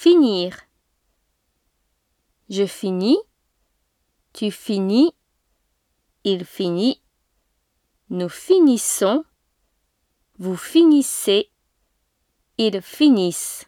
Finir. Je finis. Tu finis. Il finit. Nous finissons. Vous finissez. Ils finissent.